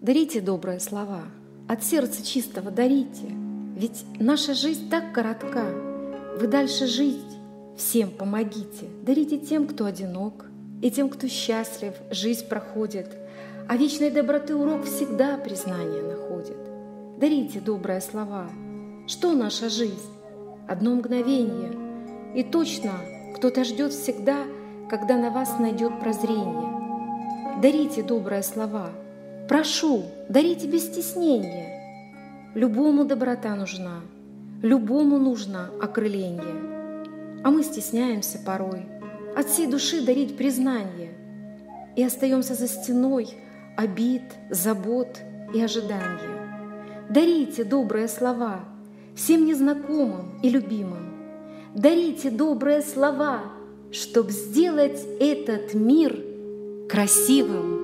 Дарите добрые слова, от сердца чистого дарите, ведь наша жизнь так коротка. Вы дальше жить всем помогите, дарите тем, кто одинок, и тем, кто счастлив, жизнь проходит, а вечной доброты урок всегда признание находит. Дарите добрые слова. Что наша жизнь? Одно мгновение. И точно кто-то ждет всегда, когда на вас найдет прозрение. Дарите добрые слова. Прошу, дарите без стеснения. Любому доброта нужна, любому нужно окрыление. А мы стесняемся порой от всей души дарить признание и остаемся за стеной обид, забот и ожидания. Дарите добрые слова всем незнакомым и любимым. Дарите добрые слова, чтобы сделать этот мир красивым